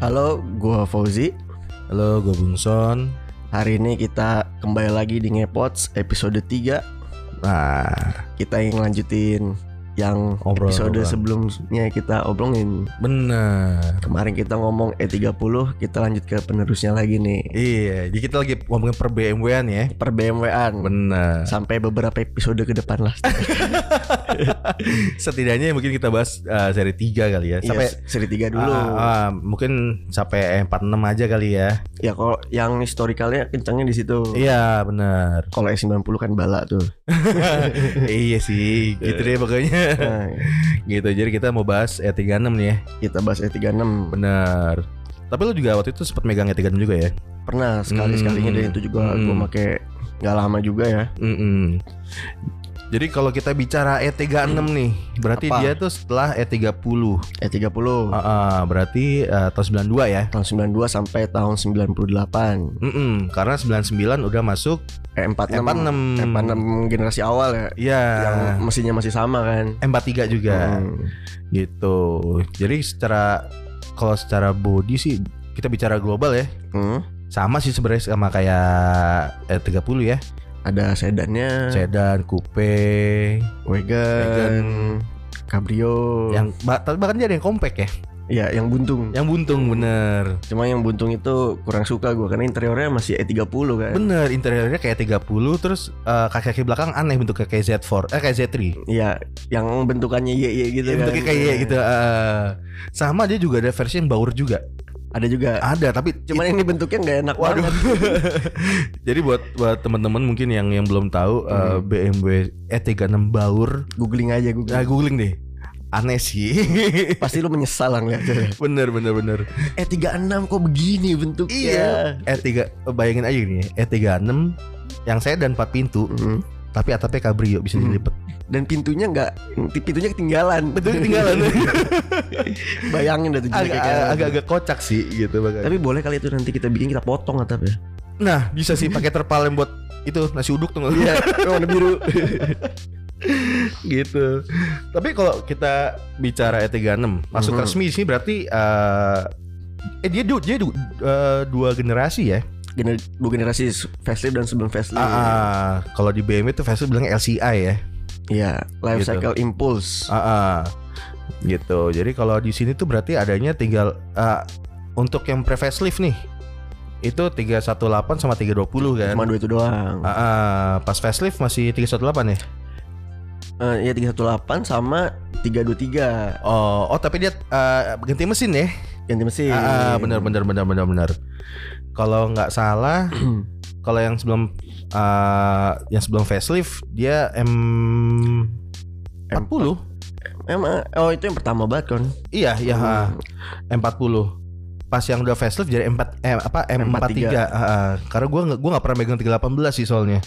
Halo, gua Fauzi. Halo, gue Bungson. Hari ini kita kembali lagi di Ngepots episode 3. Nah, Kita yang lanjutin yang Obrol, episode obrol. sebelumnya kita obrolin. bener. Kemarin kita ngomong E30, kita lanjut ke penerusnya lagi nih. Iya, jadi kita lagi ngomongin per BMW-an ya. Per BMW-an. Bener. Sampai beberapa episode ke depan lah. Setidaknya mungkin kita bahas uh, seri 3 kali ya. Sampai Iya, seri 3 dulu. Ah, ah, mungkin sampai 46 aja kali ya. Ya kalau yang historikalnya kencangnya di situ. Iya, bener. Kalau E90 kan bala tuh. iya sih, gitu deh pokoknya. Nah, gitu. Jadi kita mau bahas E36 nih ya. kita bahas E36. Bener. Tapi lu juga waktu itu sempat megang E36 juga ya? Pernah sekali-sekalinya Hmm. dan itu juga Hmm. gua make nggak lama juga ya. Mm-mm. Jadi kalau kita bicara E36 nih, berarti Apa? dia tuh setelah E30. E30 Ah, ah, berarti eh, tahun 92 ya. tahun 92 sampai tahun 98. Mm-mm, karena 99 udah masuk E46 E46. E46 generasi awal ya. Iya. Yang mesinnya masih sama kan. M43 juga Hmm. gitu. Jadi secara kalau secara body sih kita bicara global ya. Hmm. Sama sih sebenarnya sama kayak E30 ya. Ada sedannya, Sedan, coupe, wagon, Wagon. cabrio. yang tapi bahkan dia ada yang compact ya. Ya yang buntung. Yang buntung bener. Cuma yang buntung itu kurang suka gua karena interiornya masih E30 kan. Bener, interiornya kayak 30 terus eh, kaki-kaki belakang aneh bentuknya kayak Z4, eh kayak Z3. Iya, yang bentukannya Y Y gitu kan. bentuknya kayak gitu. eh. sama dia juga ada versi yang baur juga. Ada juga. Ada, tapi Cuman ini bentuknya nggak enak Waduh. banget. Jadi buat buat teman-teman mungkin yang yang belum tahu Hmm. BMW E36 baur, Googling aja googling. nah googling deh. Aneh sih. Pasti lu menyesal lah ngeliatnya. bener bener bener. E36 kok begini bentuknya? Iya. E3 eh, bayangin aja gini, E36 yang sedan 4 pintu, Hmm. tapi atapnya cabrio bisa Hmm. dilipet. Dan pintunya nggak, pintunya ketinggalan. Betul ketinggalan. Bayangin dah tuh jeleknya agak kayak apa. agak kocak sih gitu makanya. Tapi boleh kali itu nanti kita bikin kita potong atapnya. Nah, bisa sih pakai terpal yang buat itu nasi uduk tuh? Iya, warna biru. gitu. Tapi kalau kita bicara E36 masuk Mhm. resmi sih berarti eh eh dia dia eh, dua generasi ya. Gener dua generasi facelift dan sebelum facelift. Ah, ah. kalau di BMW tuh versi bilang LCI ya. Iya, life Gitu. cycle impulse. Ah, ah. gitu. Jadi kalau di sini tuh berarti adanya tinggal eh, untuk yang pre facelift nih itu 318 sama 320 kan. Cuma dua itu doang. Ah, ah. pas facelift masih 318 ya? Eh, ya 318 sama 323 Oh, oh tapi dia eh, ganti mesin ya? ganti mesin. Ah, benar benar benar benar benar. Kalau nggak salah, kalau yang sebelum uh, yang sebelum facelift dia M 40. Emang oh itu yang pertama banget kan. Iya, iya, Hmm. M40. Pas yang udah facelift jadi M4 eh, apa M43. M43. Ah, karena gua nggak gua nggak pernah megang 318 sih soalnya.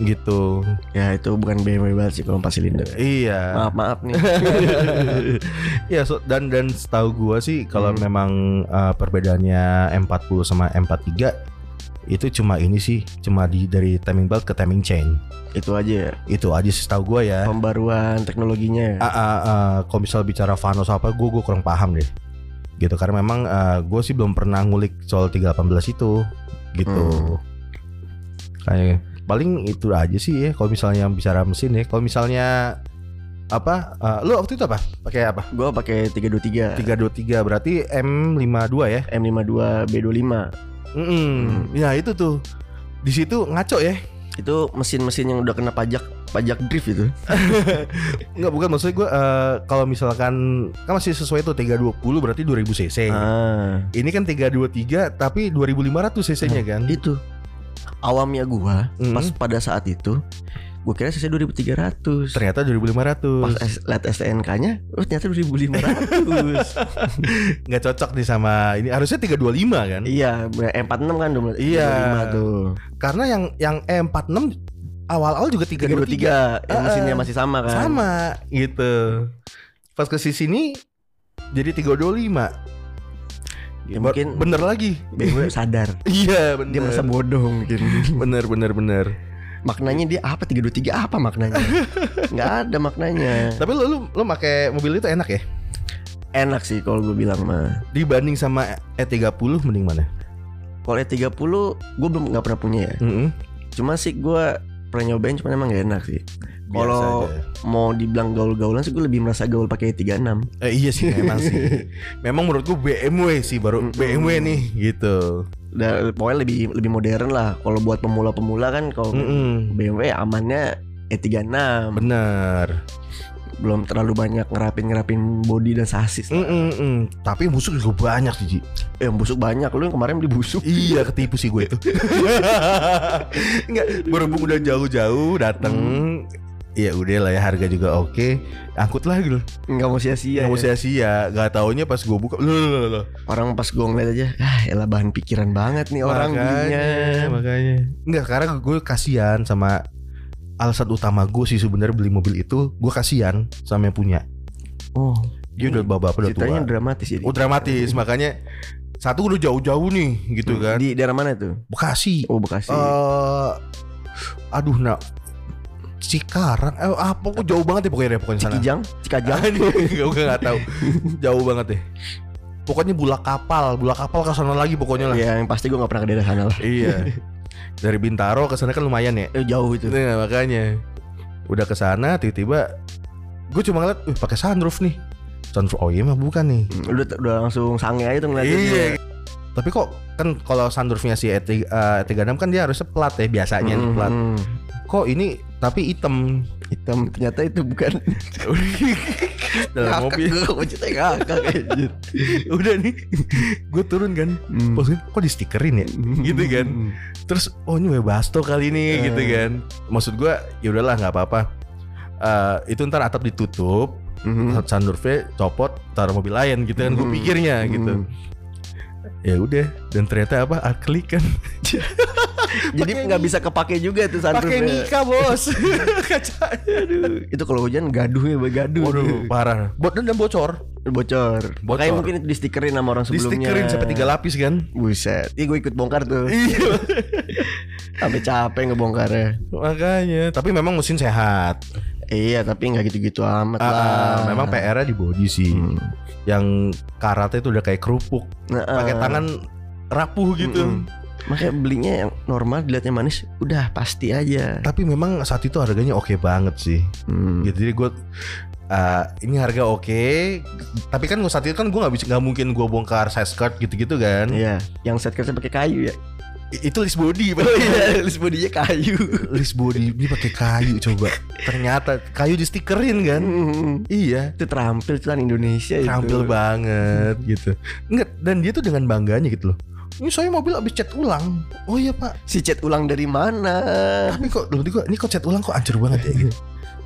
Gitu. Ya itu bukan BMW banget sih kalau 4 silinder. Iya. Maaf maaf nih. Iya, so, dan dan setahu gua sih kalau Hmm. memang uh, perbedaannya M40 sama M43 itu cuma ini sih, cuma di dari timing belt ke timing chain. itu aja ya. Itu aja sih setahu gua ya. Pembaruan teknologinya ya. Ah, ah, ah, kalau misal bicara Vanos apa, gua gua kurang paham deh. Gitu karena memang uh, gue sih belum pernah ngulik soal 318 itu, gitu. Hmm. Kayak paling itu aja sih ya. Kalau misalnya bicara mesin ya, kalau misalnya apa? uh, lu waktu itu apa? Pakai apa? Gua pakai 323 323 berarti M52 ya. M52 B25. Mm Ya itu tuh. Di situ ngaco ya. Itu mesin-mesin yang udah kena pajak pajak drift itu. Enggak bukan maksudnya gue eh, kalau misalkan kan masih sesuai tuh 320 berarti 2000 cc. Ah, Ini kan 323 tapi 2500 cc-nya kan. itu. Awamnya gua Hmm. pas pada saat itu gua kira CC 2300. Ternyata 2500. Pas lihat STNK-nya, oh ternyata 2500. Nggak cocok nih sama ini harusnya 325 kan. iya, M46 kan udah Iya. 25 tuh. Karena yang yang E46 awal-awal juga 323. 323 yang Ah, mesinnya masih sama kan. Sama gitu. Pas ke sini jadi 325. Ya, mungkin bener lagi. BMW sadar. Iya bener. Dia merasa bodoh mungkin. bener bener bener. maknanya dia apa 323 apa maknanya? Nggak ada maknanya. Tapi lu lu lu pakai mobil itu enak ya? Enak sih kalau gue bilang mah. Dibanding sama E30 mending mana? Kalau E30 gue belum nggak pernah punya ya. Mm-mm. Cuma sih gue pernah nyobain cuman emang gak enak sih. Kalau mau dibilang gaul-gaulan sih gue lebih merasa gaul pakai E36. Eh, iya sih memang sih. Memang menurut gue BMW sih baru Mm-mm. BMW nih gitu. Udah pokoknya lebih lebih modern lah. Kalau buat pemula-pemula kan kalau Mm-mm. BMW amannya E36. Bener. Belum terlalu banyak ngerapin-ngerapin body dan sasis. Mm-mm. Tapi yang busuk juga banyak sih Ji. Eh, yang busuk banyak. Lu yang kemarin beli busuk. Iya ketipu sih gue itu. Enggak, berhubung udah jauh-jauh dateng. Ya udah lah ya harga juga oke. Angkut lah gitu. Nggak mau sia-sia. Nggak mau ya. sia-sia. Gak taunya pas gue buka. Loh, loh, loh. Orang pas gue ngeliat aja, ah elah bahan pikiran banget nih orang belinya. makanya. Enggak, sekarang gue kasihan sama alasan utama gue sih sebenarnya beli mobil itu gue kasihan sama yang punya. Oh, Dia udah bapak udah tua. ceritanya dramatis ya. Oh dramatis makanya satu udah jauh-jauh nih gitu kan. Di daerah mana tuh? Bekasi. Oh, Bekasi. Eh, aduh nak Cikarang eh apa kok jauh banget ya pokoknya deh, pokoknya sana. Cikijang, Cikajang. Enggak gue nggak tahu. Jauh banget deh. Pokoknya bulak kapal, bulak kapal ke sana lagi pokoknya lah. ya, yang pasti gue gak pernah ke daerah sana lah. Iya. Dari Bintaro ke sana kan lumayan ya. Eh, jauh itu. Nah, makanya udah ke sana tiba-tiba gue cuma ngeliat, "Wih, pakai sunroof nih." Sunroof oh iya mah bukan nih. Hmm, Udah, udah langsung sange aja tuh ngeliatnya. Iya. Tapi kok kan kalau sunroofnya si E3, eh, E36 kan dia harusnya plat ya biasanya nih Hmm, plat. hmm. Kok ini tapi hitam Hitam ternyata itu bukan dalam mobil. Gue anjir. Udah nih, gue turun kan. Hmm. Pas kok di stikerin ya? Gitu kan. Terus oh ini Webasto kali ini Eh. gitu kan. Maksud gue ya udahlah nggak apa-apa. Eh, itu ntar atap ditutup, Mhm. sunroofnya copot, taruh mobil lain gitu kan. Gue Hmm. pikirnya gitu. Hmm. Ya udah, dan ternyata apa? Aklik kan. Jadi nggak bisa kepake juga tuh. Pakai Mika bos. Kaca. Aduh, itu kalau hujan gaduh ya, gaduh. Waduh, parah. Bot dan bocor. bocor. Bocor. Makanya mungkin itu di stikerin sama orang Di sebelumnya. stikerin sampai tiga lapis kan. Buset. Iya gue ikut bongkar tuh. Iya. Sampai capek ngebongkarnya. Makanya, tapi memang mesin sehat. Iya, tapi nggak gitu-gitu amat Ah, lah. ah, memang PR-nya di body sih. Hmm. Yang karatnya itu udah kayak kerupuk. Nah, Pakai ah. tangan rapuh gitu. Mm-mm. Makanya belinya yang normal dilihatnya manis udah pasti aja. Tapi memang saat itu harganya oke banget sih. Hmm. Gitu. Jadi gue ah, ini harga oke, tapi kan saat itu kan gue nggak bisa nggak mungkin gue bongkar size skirt gitu-gitu kan. Iya, yang set kerja pakai kayu ya. Itu list body, Oh iya, list bodinya kayu. list body ini pakai kayu coba. Ternyata kayu di stikerin kan. Hmm. Iya. Itu terampil Indonesia itu. Terampil banget gitu. Enggak, dan dia tuh dengan bangganya gitu loh. Ini saya mobil habis cat ulang. Oh iya pak. Si cat ulang dari mana? Tapi kok dulu juga ini kok cat ulang kok hancur banget ya gitu.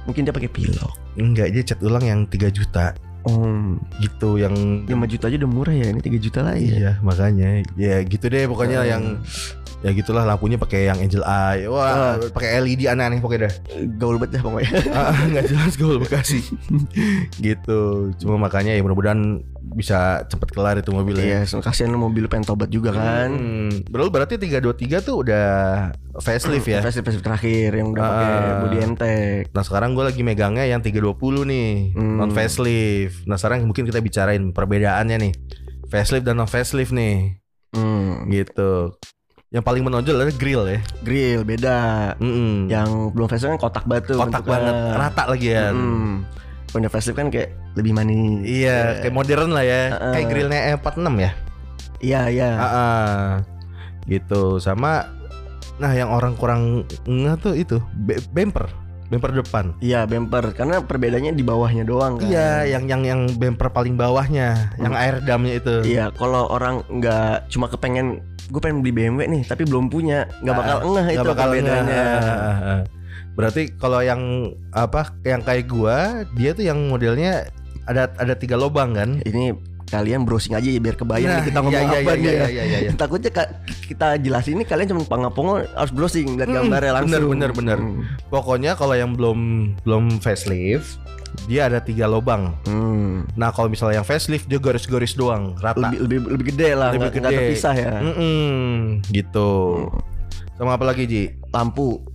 Mungkin dia pakai pilok. Enggak, dia cat ulang yang 3 juta Oh, gitu yang 5 juta aja udah murah ya. Ini 3 juta lah ya. Iya, makanya ya gitu deh pokoknya Hmm. yang ya gitulah lampunya pakai yang angel eye. Wah, pakai LED aneh-aneh pokoknya dah. Gaul banget dah pokoknya. Ah, nggak jelas gaul Bekasi. gitu. Cuma makanya ya mudah-mudahan bisa cepet kelar itu mobilnya. Iya, so, kasihan mobil pengen tobat juga kan. Hmm, berarti berarti 323 tuh udah facelift ya. Facelift facelift terakhir yang udah pakai Ah. body entech. Nah sekarang gue lagi megangnya yang 320 nih Hmm. Non facelift Nah sekarang mungkin kita bicarain perbedaannya nih Facelift dan non facelift nih Hmm. Gitu Yang paling menonjol adalah grill ya Grill beda. Mm-mm. Yang belum facelift kan kotak batu. Kotak bentuknya. banget Rata lagi ya Hmm. Kalau udah facelift kan kayak lebih manis. Iya kayak modern lah ya Ah, ah. Kayak grillnya E46 ya Iya, iya. Ah, ah. Gitu Sama Nah yang orang kurang ngeh tuh itu Bumper Bumper depan Iya, bumper karena perbedaannya di bawahnya doang kan. Iya yang yang yang bumper paling bawahnya Yang Hmm. air damnya itu Iya, kalau orang nggak cuma kepengen gue pengen beli BMW nih, tapi belum punya, nggak bakal Ah, ngeh itu bakal ngeh. Ah, ah, ah. Berarti kalau yang apa yang kayak gua, dia tuh yang modelnya ada ada tiga lubang kan? Ini kalian browsing aja ya biar kebayang Nah, nih kita ngomong iya, iya, apa iya, nih ya. iya, iya, iya, iya. Takutnya ka- kita jelasin ini kalian cuma pangapongo harus browsing lihat Hmm, gambarnya langsung. bener, bener, bener. Hmm. Pokoknya kalau yang belum belum facelift, dia ada tiga lubang. Hmm. Nah kalau misalnya yang facelift dia garis-garis doang, rata. Lebih, lebih lebih gede lah, Lebih nggak gede. terpisah ya. Mm-mm, gitu. Hmm. Sama apa lagi Ji? Lampu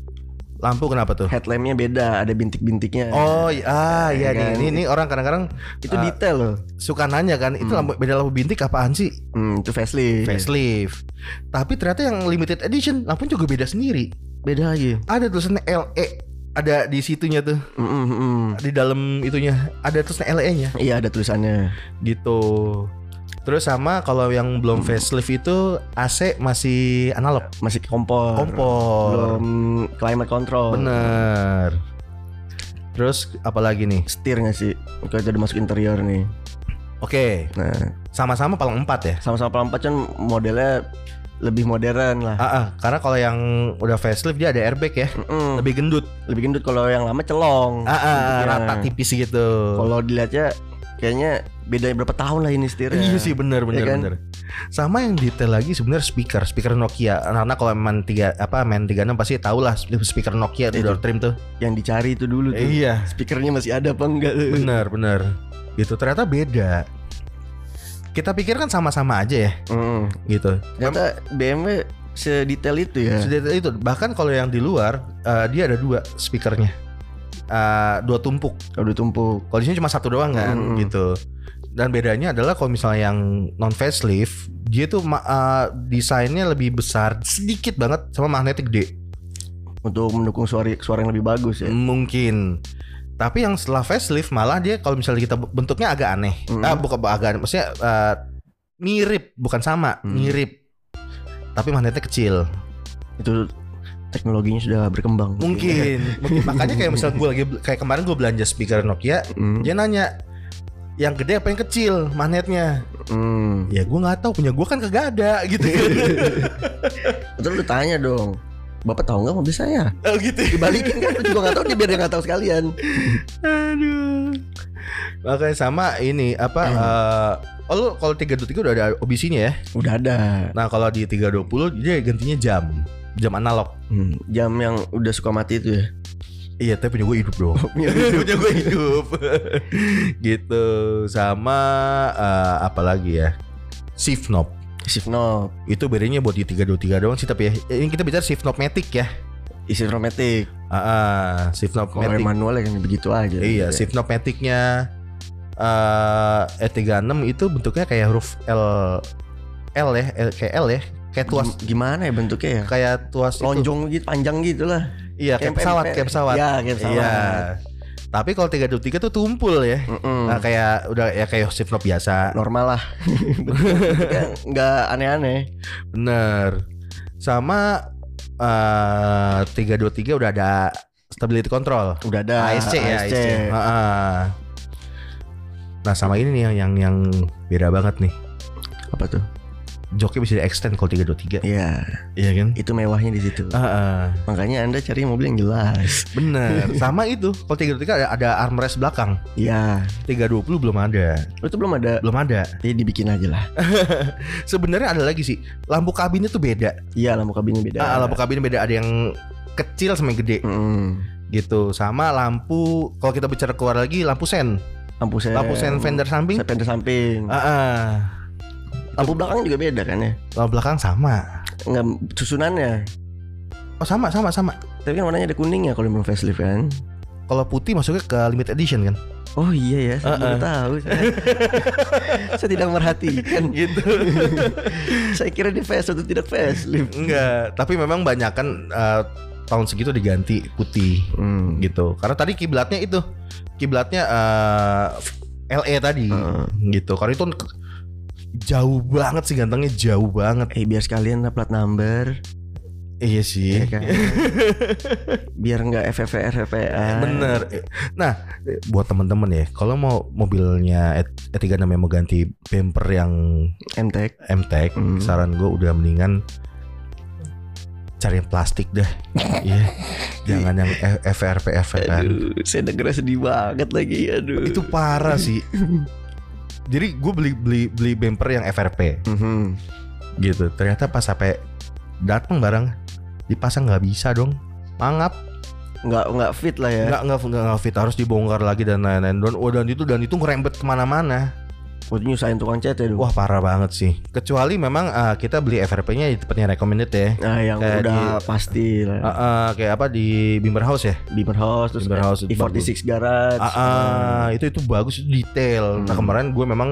Lampu kenapa tuh? Headlampnya beda, ada bintik-bintiknya. Oh iya, ah, iya kan? nih. Ini, ini orang kadang-kadang itu ah, detail loh. suka nanya kan, itu lampu beda lampu bintik apaan sih? Hmm, itu facelift. Facelift. Tapi ternyata yang limited edition lampunya juga beda sendiri. Beda lagi. Ada tulisannya LE ada di situnya tuh Mm, mm, di dalam itunya ada tulisannya LE-nya Iya ada tulisannya. gitu. Terus sama kalau yang belum facelift itu AC masih analog, Masih kompor. kompor. Belum climate control. Bener. Terus apalagi nih? Setir nggak sih? Itu udah masuk interior nih. Oke, Nah, sama-sama paling empat ya. sama-sama pelampat kan modelnya lebih modern lah. Ah, ah, karena kalau yang udah facelift dia ada airbag ya, Mm-mm. lebih gendut. lebih gendut kalau yang lama celong. Ah, bentuknya. rata tipis gitu. Kalau dilihatnya kayaknya beda berapa tahun lah ini setirnya. Iya sih bener bener Iya kan? bener. Sama yang detail lagi sebenarnya speaker, speaker Nokia. Karena kalau main tiga apa main 36 pasti tahu lah speaker Nokia Itu. door trim tuh. Yang dicari itu dulu tuh. Iya, Speakernya masih ada apa enggak? bener bener. Gitu ternyata beda. Kita pikir kan sama-sama aja ya, Mm. gitu. Ternyata BMW sedetail itu ya. Sedetail itu. Bahkan kalau yang di luar eh, dia ada dua speakernya, Eh, dua tumpuk. Kalau ditumpuk. Kalau di sini cuma satu doang kan, Mm-mm. gitu. Dan bedanya adalah kalau misalnya yang non facelift, dia tuh eh, desainnya lebih besar sedikit banget sama magnetnya gede. untuk mendukung suara suara yang lebih bagus ya. Mungkin. Tapi yang setelah facelift malah dia kalau misalnya kita bentuknya agak aneh. Mm. Ah, bukan agak aneh, maksudnya eh, mirip, bukan sama, Mm. mirip. Tapi magnetnya kecil. Itu teknologinya sudah berkembang. Mungkin, mungkin makanya kayak misalnya gue lagi kayak kemarin gue belanja speaker Nokia, Hmm. dia nanya yang gede apa yang kecil magnetnya Hmm. ya gue nggak tahu punya gue kan kagak ada gitu Terus lu tanya dong. Bapak tahu nggak mobil saya? oh gitu. Dibalikin kan lu juga nggak tahu dia biar dia nggak tahu sekalian. aduh. Makanya sama ini apa eh, oh lu kalau 323 udah ada obisinya ya? Udah ada. nah kalau di 320 dia gantinya jam jam analog. Hmm, Jam yang udah suka mati itu ya. iya tapi punya gue hidup dong. Punya punya gue hidup. Gitu. Sama eh, apa lagi ya? Shift knob Shift knob, itu bedanya buat di 323 doang sih tapi ya ini kita bicara shift knob matic ya isi automatic. Ah, ah, shift knob Kalau matic yang manual ya kan begitu aja. Iya, shift knob matic-nya eh E36 itu bentuknya kayak huruf L L ya, L, kayak L ya, kayak tuas Gim- Gimana ya bentuknya ya? kayak tuas itu. Lonjong gitu, panjang gitu lah. Iya, kayak Kayak pesawat, kayak pesawat. Iya, kayak pesawat. Iya. Tapi kalau 323 tuh tumpul ya. Mm-mm. Nah, kayak udah ya kayak shift knob biasa. Normal lah. Bentuknya Nggak aneh-aneh. Bener. Sama eh 323 udah ada stability control. Udah ada ASC ya, ASC. ASC. Heeh. Nah, sama ini nih yang yang yang beda banget nih. Apa tuh? Joknya bisa di extend kalau 323. Iya, Iya kan? itu mewahnya di situ. Heeh. Makanya Anda cari mobil yang jelas. Bener. Sama itu. Kalau 323 ada, ada armrest belakang. Iya. 320 belum ada. Oh, Itu belum ada. Belum ada. Jadi dibikin aja lah. Sebenarnya ada lagi sih. Lampu kabinnya tuh beda. Iya, lampu kabinnya beda. Ah, lampu kabinnya beda. Ada yang kecil sama yang gede Mm-mm. gitu. Sama lampu. Kalau kita bicara keluar lagi, lampu sen. Lampu sen. Lampu sen fender samping. Fender samping. Ah, ah. Lampu belakang juga beda kan ya? Lampu belakang sama. Enggak susunannya. Oh sama sama sama. Tapi kan warnanya ada kuningnya kalau belum facelift kan. Kalau putih masuknya ke limited edition kan? Oh iya ya, saya baru Uh-uh. tahu. Saya, saya tidak merhatikan. Gitu. saya kira di face atau tidak facelift. Enggak. Tapi memang banyak kan eh, tahun segitu diganti putih. Hmm. gitu karena tadi kiblatnya itu kiblatnya eh LE tadi Heeh. gitu karena itu jauh banget sih gantengnya jauh banget Eh biar sekalian lah plat number, iya sih ya kan? biar nggak FFR FFR. bener nah buat temen-temen ya kalau mau mobilnya E- E36 yang mau ganti bumper yang MTEK. MTEK Hmm. saran gue udah mendingan cari yang plastik dah Iya jangan yang F- FRP FRP Aduh, saya dengernya sedih banget lagi. Aduh. itu parah sih jadi gue beli beli beli bumper yang FRP Mhm. gitu. Ternyata pas sampai datang barang dipasang nggak bisa dong. Mangap. Nggak nggak fit lah ya. nggak nggak nggak nggak fit. Harus dibongkar lagi dan lain-lain. Dan oh, dan itu dan itu ngerembet ke mana-mana Waktu nyusahin tukang cat ya dong. Wah parah banget sih. Kecuali memang uh, kita beli FRP-nya di tempatnya recommended ya. Nah, yang Kayak udah di- pasti lah. Uh, uh, kayak apa di Bimber House ya? Beamer House terus Beamer House itu E46 Garage. Ah, ah, itu itu bagus itu detail. Nah Hmm. kemarin gue memang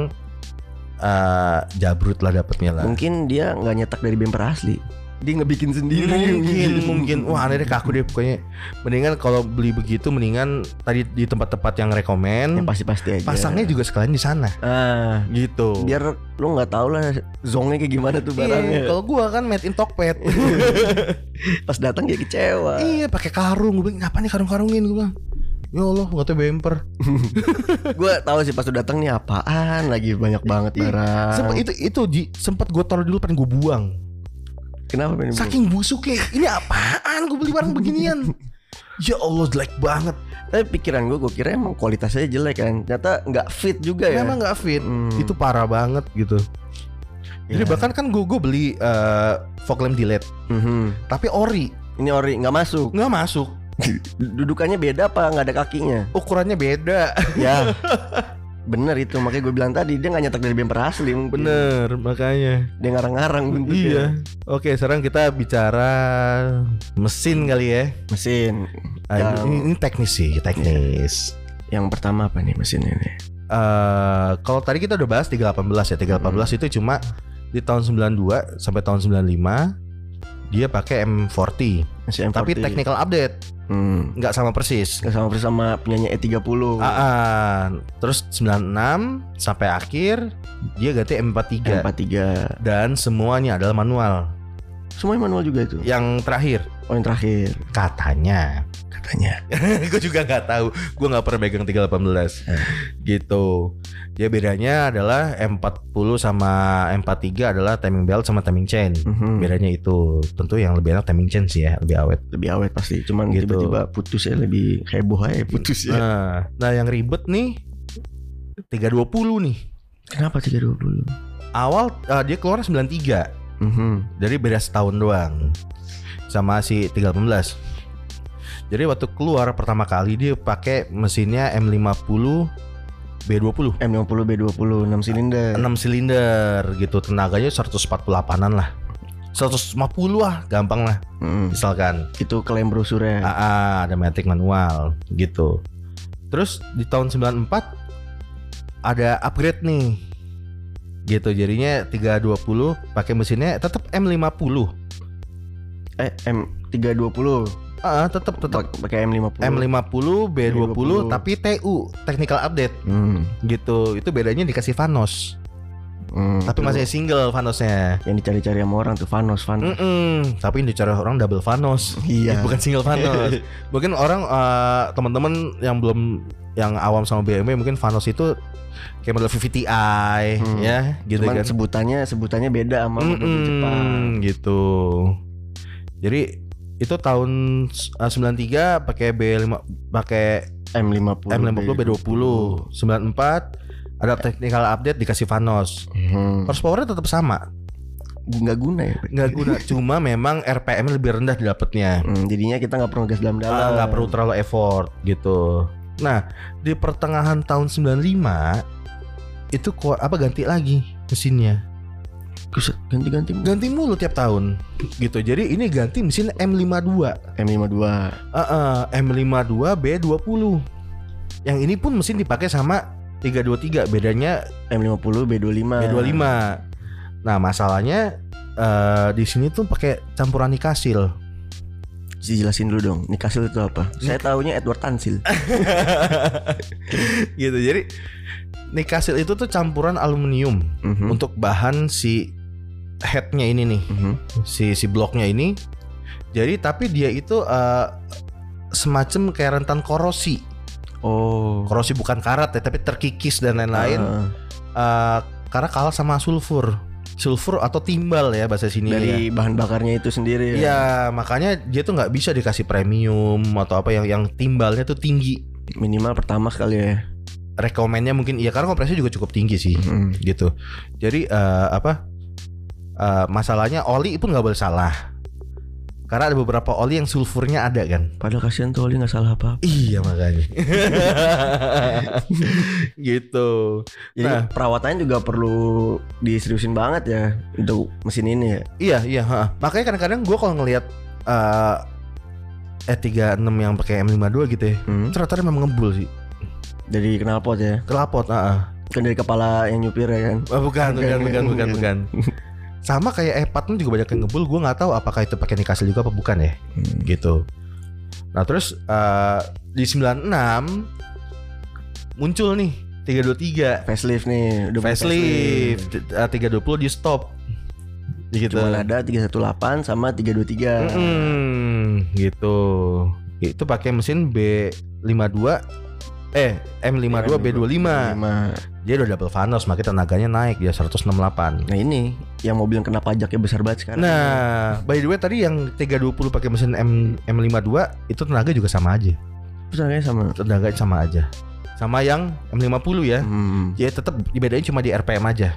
uh, jabrut lah dapetnya lah. Mungkin dia nggak nyetak dari bumper asli. Dia ngebikin sendiri. Mungkin mungkin wah aneh deh ke aku deh pokoknya mendingan kalau beli begitu mendingan tadi di tempat-tempat yang Yang rekomen pasti-pasti aja. pasangnya juga sekalian di sana Ah, gitu. biar lu nggak tahu lah zongnya kayak gimana tuh Iya, barangnya. kalau gua kan made in Tokped. Pas datang dia kecewa. iya, pakai karung. Gue bilang, "Ngapa nih karung-karungin?" Gue bilang. Ya Allah, nggak tahu bumper. gue tahu sih pas lu datang nih apaan lagi banyak banget Iya, barang. Sempet itu itu sempat gue taruh dulu pengen gue buang. Kenapa pengen Saking busuknya, ini apaan? Gue beli barang beginian. ya Allah, jelek banget. Tapi pikiran gue, gue kira emang kualitasnya jelek kan. Ternyata nggak fit juga ya. Memang nggak fit. Hmm. Itu parah banget gitu. Jadi Ya. bahkan kan gue gue beli uh, fog lamp delete, Mhm. tapi ori Ini ori nggak masuk. nggak masuk. Dudukannya beda apa nggak ada kakinya? Ukurannya beda. ya. Bener itu makanya gue bilang tadi dia nggak nyetak dari bumper asli mungkin. Bener, makanya. Dia ngarang-ngarang bentuknya. Iya. Oke, sekarang kita bicara mesin kali ya. Mesin. Ah, Yang- ini, ini teknis sih, teknis. Yang pertama apa nih mesin ini? eh kalau tadi kita udah bahas 318 ya. 318 itu cuma di tahun 92 sampai tahun 95 dia pakai M40. Masih M40. Tapi technical update Hmm. nggak sama persis. Nggak sama persis sama punyanya E30. Ah, ah. terus 96 sampai akhir dia ganti M43 M43. dan semuanya adalah manual. Semuanya manual juga itu. Yang terakhir Oh yang terakhir katanya katanya. gue juga nggak tahu gue nggak pernah megang 318 gitu dia bedanya adalah M40 sama M43 adalah timing belt sama timing chain Mhm. bedanya itu tentu yang lebih enak timing chain sih ya lebih awet Lebih awet pasti. Cuman Gitu. tiba-tiba putus ya lebih heboh aja putus ya. nah, nah yang ribet nih 320 nih Kenapa 320? awal eh, dia keluar 93 Mhm. jadi beda setahun doang sama si 318 jadi waktu keluar pertama kali dia pakai mesinnya M50 B20 M50 B20 6 silinder. 6 silinder gitu tenaganya 148an lah 150 lah gampang lah Mhm. misalkan Itu klaim brosurnya. AA ada matic manual gitu terus di tahun 94 ada upgrade nih gitu jadinya 320 pakai mesinnya tetap M50 Eh M320. ah tetap tetap Pak- pakai M50. M50 B20 B20. tapi TU technical update Hmm. gitu itu bedanya dikasih Vanos Hmm. tapi masih single Vanosnya yang dicari-cari sama orang tuh Vanos Vanos. Mm-mm. Tapi yang dicari orang double Vanos Iya. Bukan single Vanos Mungkin orang eh, teman-teman yang belum Yang awam sama BMW Mungkin Vanos itu Kayak model VVTi Hmm. Ya gitu Cuman kan sebutannya sebutannya beda sama mobil Mm-mm, Jepang. Gitu Jadi itu tahun eh, 93 pakai B5 pakai M50 M50 B20 94 ada technical update dikasih Vanos Hmm. horsepowernya tetap sama Nggak guna ya. nggak guna cuma memang RPM lebih rendah didapatnya Hmm, jadinya kita nggak perlu gas dalam-dalam. Ah, nggak perlu terlalu effort gitu. Nah di pertengahan tahun 95 itu kok apa ganti lagi mesinnya. Ganti-ganti ganti mulu tiap tahun gitu. Jadi ini ganti mesin M52 M52 Ah, ah, M52 B20 yang ini pun mesin dipakai sama 323 bedanya M50 B25 B25 nah masalahnya eh, di sini tuh pakai campuran nikasil Jelasin dulu dong Nikasil itu apa? Saya taunya Edward Tansil gitu jadi nikasil itu tuh campuran aluminium Mhm. untuk bahan si headnya ini nih Mhm. si si bloknya ini. Jadi tapi dia itu eh, semacam kayak rentan korosi. Oh. Korosi bukan karat ya tapi terkikis dan lain-lain. Ah, Eh, karena kalah sama sulfur sulfur atau timbal ya bahasa sini ya Dari bahan bakarnya itu sendiri ya Iya, makanya dia tuh nggak bisa dikasih premium atau apa yang yang timbalnya tuh tinggi. Minimal pertama sekali ya Rekomennya mungkin iya karena kompresnya juga cukup tinggi sih. Mhm. gitu. Jadi eh, apa? eh, masalahnya oli pun nggak boleh salah. Karena ada beberapa oli yang sulfurnya ada kan. Padahal kasihan tuh Oli nggak salah apa. Iya makanya. gitu. Jadi Nah. perawatannya juga perlu diseriusin banget ya untuk mesin ini ya. Iya iya. ha. Makanya kadang-kadang gue kalau ngelihat eh E36 yang pakai M52 gitu ya, Hmm. ternyata memang ngebul sih. Jadi knalpot ya. Kelapot, ah. ah. Kan dari kepala yang nyupir ya kan. Oh, bukan, bukan, bukan, bukan, bukan. Sama kayak E4 juga banyak yang ngebul. Gue nggak tahu apakah itu pakai Nikasil juga apa bukan ya. Hmm. Gitu. Nah terus eh, di 96 muncul nih 323 Facelift nih, udah facelift eh, 320 di stop. Gitu. Cuma ada 318 sama 323. Mm-mm, gitu. Itu pakai mesin B52 eh M52 B25. Lima. Dia udah double vanos, makanya tenaganya naik dia 168. Nah ini yang mobil yang kena pajaknya besar banget sekarang. Nah, by the way tadi yang 320 pakai mesin M M52 itu tenaga juga sama aja. terus harganya sama. Tenaga sama aja. Sama yang M50 ya. Hmm. Ya tetap dibedain cuma di RPM aja.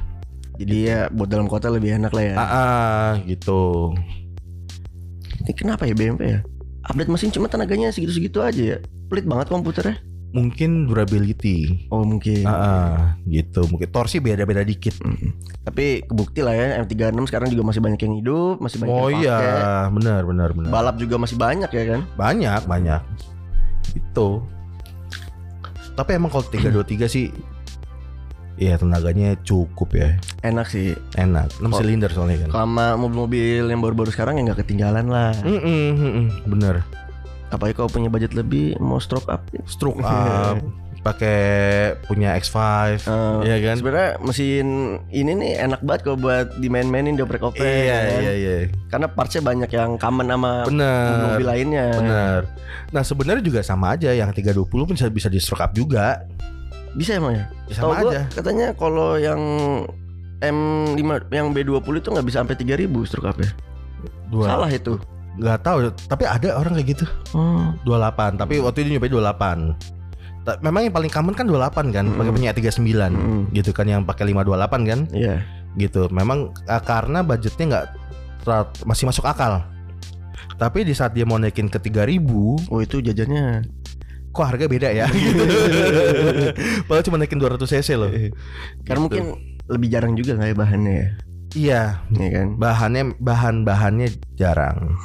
Jadi ya buat dalam kota lebih enak lah ya. Ah, ah, gitu. Ini kenapa ya BMW ya? Update mesin cuma tenaganya segitu-segitu aja ya. Pelit banget komputernya. Mungkin durability. Oh mungkin. Ah, ah, gitu. Mungkin torsi beda-beda dikit. Mm. Tapi kebukti lah ya M36 sekarang juga masih banyak yang hidup, masih banyak Oh yang iya, benar benar benar. Balap juga masih banyak ya kan? Banyak, banyak. Itu. Tapi emang kalau 323 sih Iya tenaganya cukup ya Enak sih. Enak 6 Oh. silinder soalnya kan Sama mobil-mobil yang baru-baru sekarang ya nggak ketinggalan lah. Mm-mm, mm-mm, Bener Apalagi kalau punya budget lebih mau stroke up. Stroke up pakai punya X5 Eh, Iya kan Sebenarnya mesin ini nih enak banget kalau buat dimain-mainin dioprek-oprek. Iya ya kan? iya iya Karena partsnya banyak yang common sama Bener mobil lainnya. Bener Nah sebenarnya juga sama aja Yang 320 pun bisa, bisa di stroke up juga Bisa emang ya? Ya, Tahu Sama gua aja katanya kalau yang M5 yang B20 itu nggak bisa sampai 3000 stroke up ya. Dua Salah itu. Gak tahu Tapi ada orang kayak gitu Oh. 28 Tapi waktu itu nyobain 28 Ta- Memang yang paling common kan 28 kan Mm-mm. Pakai punya 39 Mm, gitu kan yang pakai 528 kan Iya. gitu memang uh, karena budgetnya nggak masih masuk akal tapi di saat dia mau naikin ke 3000 Oh itu jajannya. kok harga beda ya gitu padahal cuma naikin 200 cc loh Karena Gitu. mungkin lebih jarang juga nggak ya bahannya ya. iya Iya kan? bahannya bahan-bahannya jarang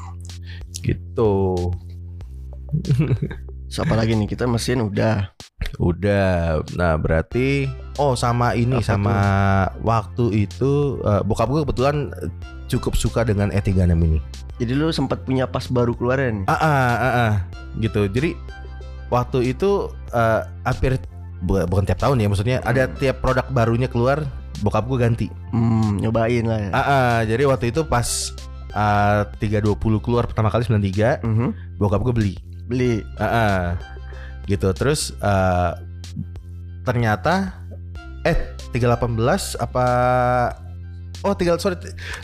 gitu So, apa lagi nih kita mesin udah. udah nah berarti oh sama ini Apa sama waktu itu uh, bokap gue kebetulan cukup suka dengan E36 ini Jadi lu sempat punya pas baru keluaran. Ah, ah, ah, ah. gitu. Jadi waktu itu eh, hampir bu- bukan tiap tahun ya, maksudnya ada tiap produk barunya keluar, bokap gue ganti. Hmm, nyobain lah ya. Ah, ah. jadi waktu itu pas eh, 320 keluar pertama kali 93, Mhm. bokap gue beli. Beli. Ah, ah. gitu. Terus eh, ternyata eh 318 apa Oh, 3 sorry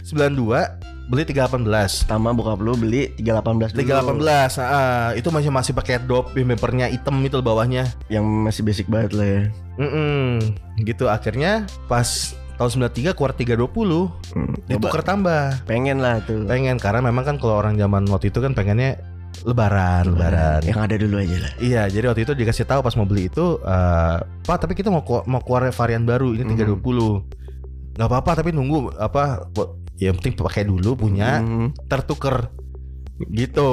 92 beli 318. Pertama bokap lu beli 318 dulu. 318 ah, itu masih masih pakai dop bumpernya hitam itu bawahnya Yang masih basic banget lah ya. Mm-mm, gitu akhirnya pas tahun 93 keluar 320 Hmm, itu coba. tuker tambah Pengen lah tuh. pengen karena memang kan kalau orang zaman waktu itu kan pengennya lebaran lebaran. Yang ada dulu aja lah. iya jadi waktu itu dikasih tahu pas mau beli itu eh, pak tapi kita mau mau keluar varian baru ini 320 nggak apa-apa tapi nunggu apa ya yang penting pakai dulu punya Hmm, tertuker gitu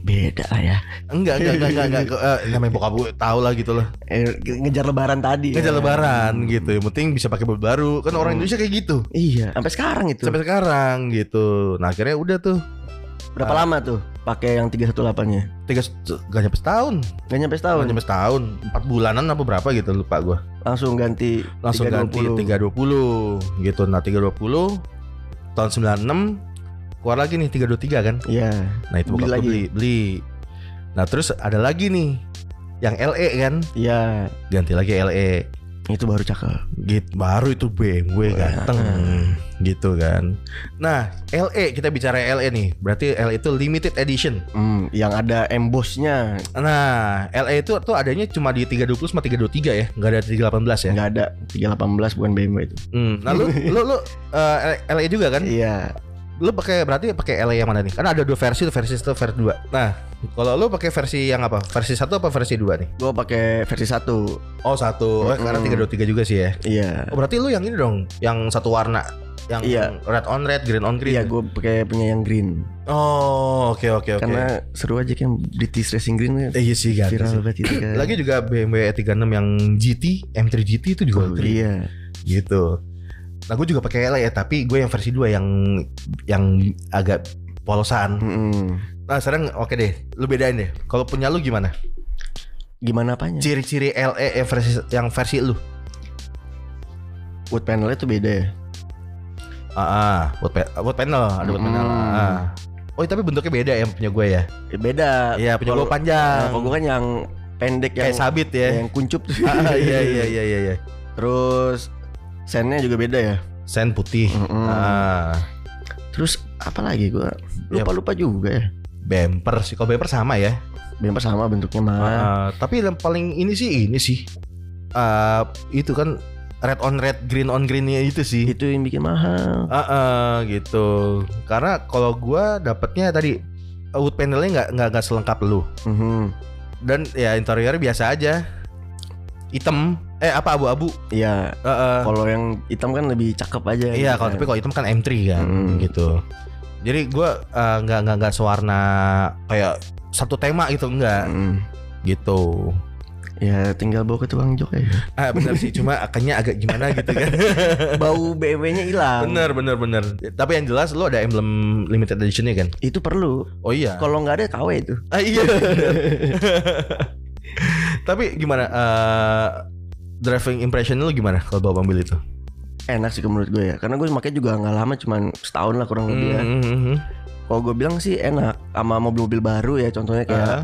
beda ya. enggak enggak enggak enggak, enggak. Eh, namanya bokap gue tahu lah gitu loh Eh, ngejar lebaran tadi. ngejar ya. lebaran gitu yang penting bisa pakai mobil baru kan orang Hmm. Indonesia kayak gitu Iya, sampai sekarang itu. sampai sekarang gitu nah akhirnya udah tuh Berapa Ah. lama tuh pakai yang 318-nya? tiga gak nyampe setahun Gak nyampe gak setahun. nyampe setahun empat bulanan apa berapa gitu lupa gue Langsung ganti langsung ganti 320 gitu nah 320 tahun 96 keluar lagi nih 323 kan Iya. nah itu Beli bokap lagi. beli beli nah terus ada lagi nih yang LE kan Iya. ganti lagi LE Itu baru cakep. gitu baru itu BMW ganteng gitu kan nah LE kita bicara LE nih berarti LE itu limited edition Hmm, yang ada embossnya nah LE itu tuh adanya cuma di 320 sama 323 ya nggak ada 318 ya nggak ada 318 bukan BMW itu. hmm. nah lu lu lu eh, LE juga kan Iya. Lu pakai berarti pakai LA yang mana nih? Karena ada dua versi, tuh, versi satu, versi dua. Nah, kalau lu pakai versi yang apa? Versi satu apa versi dua nih? Gue pakai versi satu. Oh satu, oh, karena tiga dua tiga juga sih ya. Iya. Oh berarti lu yang ini dong, yang satu warna, yang Iya. red on red, green on green. Iya, gue pakai punya yang green. Oh oke oke oke. Karena seru aja kan British Racing Green kan. Eh, iya sih gak Viral banget itu kan. Lagi juga BMW E36 yang GT, M3 GT itu juga Oh, iya. gitu. Nah gue juga pakai LA ya, tapi gue yang versi 2 yang yang agak polosan. Mm-mm. Nah sekarang oke deh, lu bedain deh. Kalau punya lu gimana? Gimana apanya? Ciri-ciri LE yang versi yang versi lu? Wood panelnya tuh beda ya. Ah, ah wood, pa- wood panel, ada wood panel. Mm. Ah. Oh tapi bentuknya beda yang punya gue ya? Eh, beda. Iya punya gue panjang. Nah, kalau gue kan yang pendek yang kayak sabit ya. yang kuncup tuh. Ah, iya iya iya iya iya. Terus sennya juga beda ya. Sen putih. Mm-mm. Ah, Terus apa lagi gue lupa lupa juga ya. bumper sih. Kalau bumper sama ya. Bumper sama bentuknya mah. Ah, tapi yang paling ini sih ini sih. Ah, itu kan red on red, green on greennya itu sih. Itu yang bikin mahal. Ah, ah, gitu. Karena kalau gua dapetnya tadi wood panelnya nggak nggak selengkap lu. Mhm. Dan ya interiornya biasa aja. Hitam. Eh apa abu-abu? Iya. Ah, ah. Kalau yang hitam kan lebih cakep aja. Iya, gitu kalau kan. tapi kalau hitam kan M3 kan, Hmm. gitu. Jadi gua ah, nggak nggak nggak sewarna kayak satu tema gitu enggak, Mm. gitu. Ya tinggal bawa ke tukang jok ya. Ah benar sih, cuma akannya agak gimana gitu kan. Bau BMW-nya hilang. bener bener bener. Tapi yang jelas lo ada emblem limited editionnya kan? Itu perlu. Oh iya. Kalau nggak ada KW itu. Ah iya. Tapi gimana? eh, driving impression lo gimana kalau bawa mobil itu? Enak sih menurut gue ya. Karena gue makanya juga nggak lama, cuman setahun lah kurang lebih ya. Mhm. Kalau gue bilang sih enak sama mobil-mobil baru ya. Contohnya kayak Ah,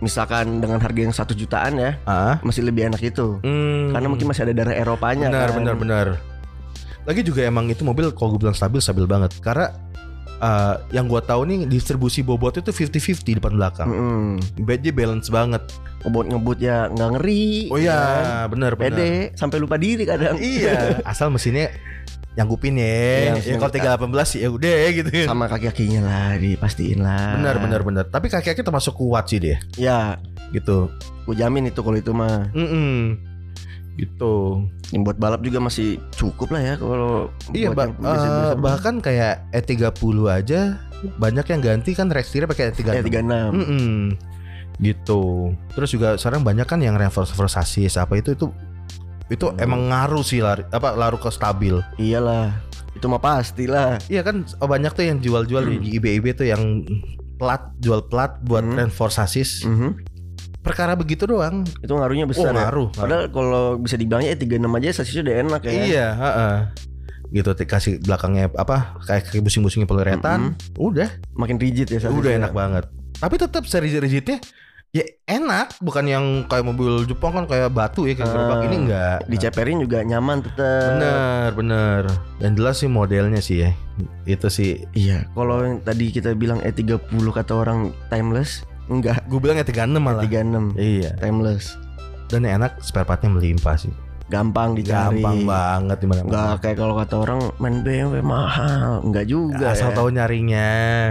misalkan dengan harga yang satu jutaan ya, ah. masih lebih enak itu. Hmm. Karena mungkin masih ada darah Eropanya benar kan. benar benar. Lagi juga emang itu mobil kalau gue bilang stabil stabil banget karena eh, yang gua tahu nih distribusi bobot itu 50-50 depan belakang. Mm-mm. Bednya balance banget. Ngebut-ngebut ya nggak ngeri. Oh kan. iya, benar benar. Pede sampai lupa diri kadang. Iya, asal mesinnya nyanggupin ya. Iya, ya kalau 318 ya udah gitu. Sama kaki-kakinya lah dipastiin lah. Benar benar benar. Tapi kaki-kaki termasuk kuat sih dia. Ya, Gitu. gue jamin itu kalau itu mah. Mm-mm. Gitu. Yang buat balap juga masih cukup lah ya kalau Iya, buat ba- mah. bahkan kayak E30 aja banyak yang ganti kan rack setirnya pakai E36. ya 36. Mm-mm. Gitu. Terus juga sekarang banyak kan yang reverse reverse sasis apa itu itu itu Hmm. emang ngaruh sih lari apa laru ke stabil. Iyalah. Itu mah pastilah. Iya kan oh, banyak tuh yang jual-jual di IB-IB tuh yang plat jual plat buat Hmm. reinforce sasis. Mhm. Perkara begitu doang. Itu ngaruhnya Oh, besar. ya. ngaruh. ngaruh. Padahal kalau bisa dibilangnya ya 36 aja sasisnya udah enak ya. Iya, heeh. Gitu dikasih belakangnya apa kayak kayak busing-busingnya poliuretan. Udah, Makin rigid ya sasisnya. udah enak banget. Tapi tetap seri rigidnya ya enak, bukan yang kayak mobil Jepang kan kayak batu ya kayak gerobak ini enggak. Diceperin juga nyaman tetap. Bener, bener. Dan jelas sih modelnya sih ya. Itu sih. Iya, kalau yang tadi kita bilang E30 kata orang timeless, enggak. Gue bilang ya 36 malah. 36 Iya. timeless. Dan enak spare partnya melimpah sih. Gampang dicari. Gampang banget di mana Enggak kayak kalau kata orang main BMW mahal, enggak juga. Asal ya. tahu nyarinya.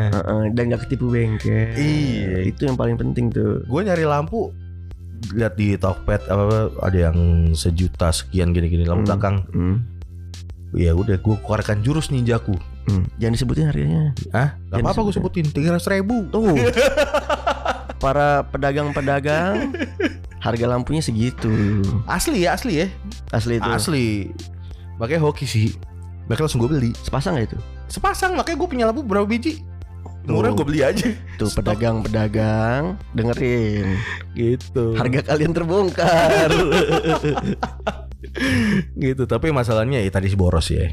Heeh, dan nggak ketipu bengkel. Iya. Itu yang paling penting tuh. Gue nyari lampu lihat di Tokped apa, apa ada yang sejuta sekian gini-gini lampu Hmm. belakang. Hmm. Ya udah gue keluarkan jurus ninjaku. Hmm. Jangan disebutin harganya. Hah? Gak Jangan apa-apa gue sebutin tiga ribu. Tuh. Para pedagang-pedagang harga lampunya segitu. Asli ya asli ya. Asli itu. Asli. Makanya hoki sih. Makanya langsung gue beli. Sepasang gak itu? Sepasang makanya gue punya lampu berapa biji? Murah Tuh. gue beli aja. Tuh pedagang-pedagang dengerin. Gitu. Harga kalian terbongkar. gitu. Tapi masalahnya ya tadi si boros ya.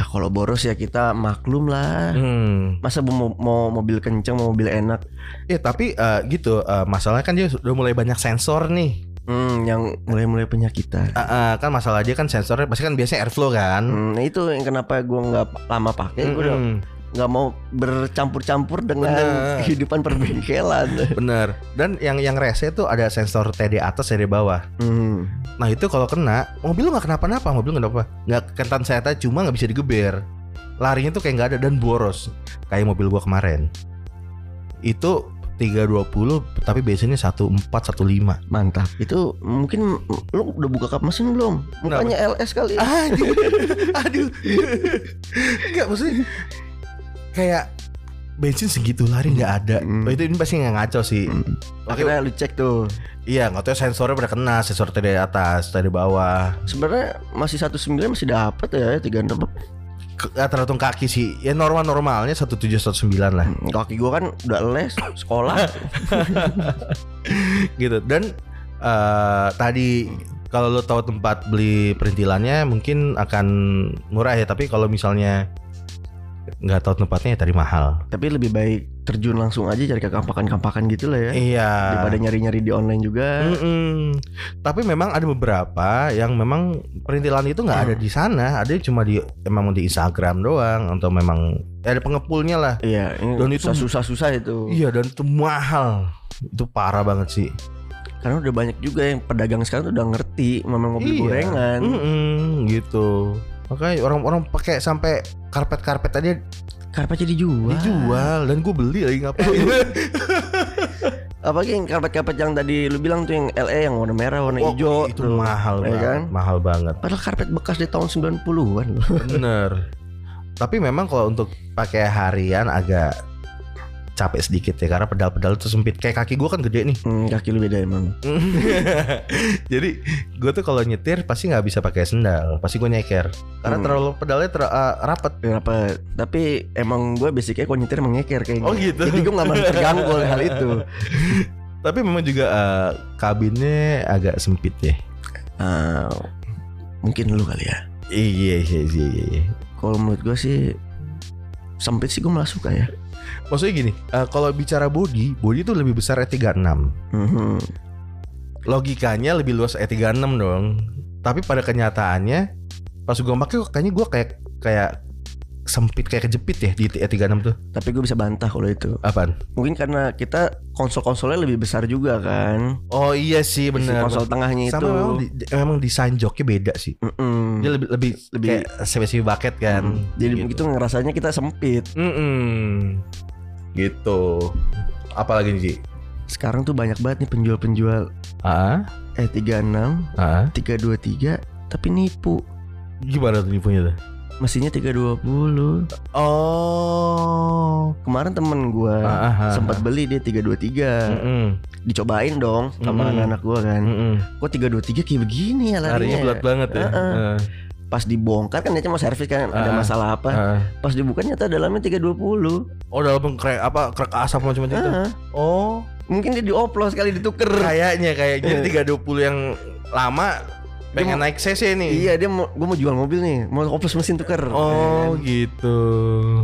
Ya kalau boros ya kita maklum lah. Hmm. Masa mau, mau mobil kenceng, mau mobil enak. Ya tapi eh, gitu. eh, masalahnya kan dia udah mulai banyak sensor nih. Hmm, yang mulai-mulai penyakitan. Ah, ah, kan masalah dia kan sensornya pasti kan biasanya airflow kan. Hmm, nah itu yang kenapa gue nggak lama pakai, gue udah. Nggak mau bercampur-campur dengan Bener. kehidupan perbengkelan. Bener. Dan yang yang rese tuh ada sensor TD atas, TD bawah. Hmm. Nah itu kalau kena, mobil lu nggak kenapa-napa, mobil nggak kenapa, nggak kentan saya cuma nggak bisa digeber. larinya tuh kayak nggak ada dan boros kayak mobil gua kemarin itu 320 tapi biasanya 14 15 Mantap. Itu mungkin lu udah buka kap mesin belum? Mukanya LS kali. ya. aduh aduh nggak maksudnya kayak bensin segitu lari nggak ada Hmm. Oh, itu ini pasti nggak ngaco sih Hmm. Oke, Akhirnya lu cek tuh. iya nggak tahu sensornya pada kena sensor dari atas dari bawah Sebenarnya masih 19 masih dapat ya 36. Ke- eh, tergantung kaki sih ya normal normalnya 17 19 lah Kaki gua kan udah les sekolah. gitu dan eh, tadi kalau lo tahu tempat beli perintilannya mungkin akan murah ya tapi kalau misalnya nggak tahu tempatnya ya tadi mahal Tapi lebih baik terjun langsung aja cari kampakan-kampakan gitu lah ya. iya Daripada nyari-nyari di online juga. Mm-mm. Tapi memang ada beberapa yang memang perintilan itu nggak ada di sana, ada cuma di emang di Instagram doang atau memang ya ada pengepulnya lah. Iya, Dan itu- susah-susah itu. Iya dan itu mahal, itu parah banget sih. Karena udah banyak juga yang pedagang sekarang tuh udah ngerti memang mobil Iya. gorengan. Mm-mm, gitu. Makanya orang-orang pakai sampai karpet-karpet aja Karpet jadi dijual. dijual dan gue beli lagi ngapain? Apalagi yang karpet-karpet yang tadi lu bilang tuh yang LA yang warna merah, warna Oh, hijau itu tuh. mahal ya banget, kan? mahal banget. Padahal karpet bekas di tahun 90-an loh. Bener. Tapi memang kalau untuk pakai harian agak capek sedikit ya karena pedal-pedal itu sempit. Kayak kaki gua kan gede nih. Hmm, kaki lu beda emang. Jadi gue tuh kalau nyetir pasti nggak bisa pakai sendal, pasti gue nyeker. Karena Hmm. terlalu pedalnya ter, eh, rapet. Kenapa? Tapi emang gue basicnya kalau nyetir emang nyeker kayaknya. Oh, gitu. Jadi gue gak merasa terganggu oleh hal itu. Tapi memang juga eh, kabinnya agak sempit ya. Ah, mungkin lu kali ya. Iya iya iya. iya. Kalau menurut gue sih sempit sih gue malah suka ya. Maksudnya gini, eh, kalau bicara body, body itu lebih besar E36. Mhm. Logikanya lebih luas E36 dong. Tapi pada kenyataannya pas gue pakai kayaknya gue kayak kayak sempit kayak kejepit ya di E36 tuh. Tapi gue bisa bantah kalau itu. Apaan? Mungkin karena kita konsol-konsolnya lebih besar juga kan. Oh iya sih benar. konsol tengahnya Sama itu. memang, di- memang desain joknya beda sih. Mm-mm. Dia lebih lebih Lebih- kayak CPC bucket kan. Hmm. Jadi begitu ngerasanya kita sempit. Mm-mm. Gitu. Apalagi nih? Sekarang tuh banyak banget nih penjual-penjual Ah, E36, ah. 323 tapi nipu. Gimana tuh nipunya tuh? Mesinnya 320. Oh. Kemarin temen gua Ah, ah, ah, sempat ah. beli dia 323. Mm-mm. Dicobain dong sama Mm-mm. anak-anak gua kan. Mm-mm. Kok 323 kayak begini ya Larinya larinya. belat banget ya. Heeh. Ah, Pas dibongkar kan dia mau servis kan ada Ah, masalah apa. ah. Pas dibuka nyata dalamnya 320. Oh dalam krek apa krek asap macam itu. Ah, Oh, mungkin dia dioplos kali dituker. kayaknya kayaknya Eh. 320 yang lama pengen mau- naik CC nih. Iya dia mau gue mau jual mobil nih mau oplos mesin tuker. Oh, Kan? gitu.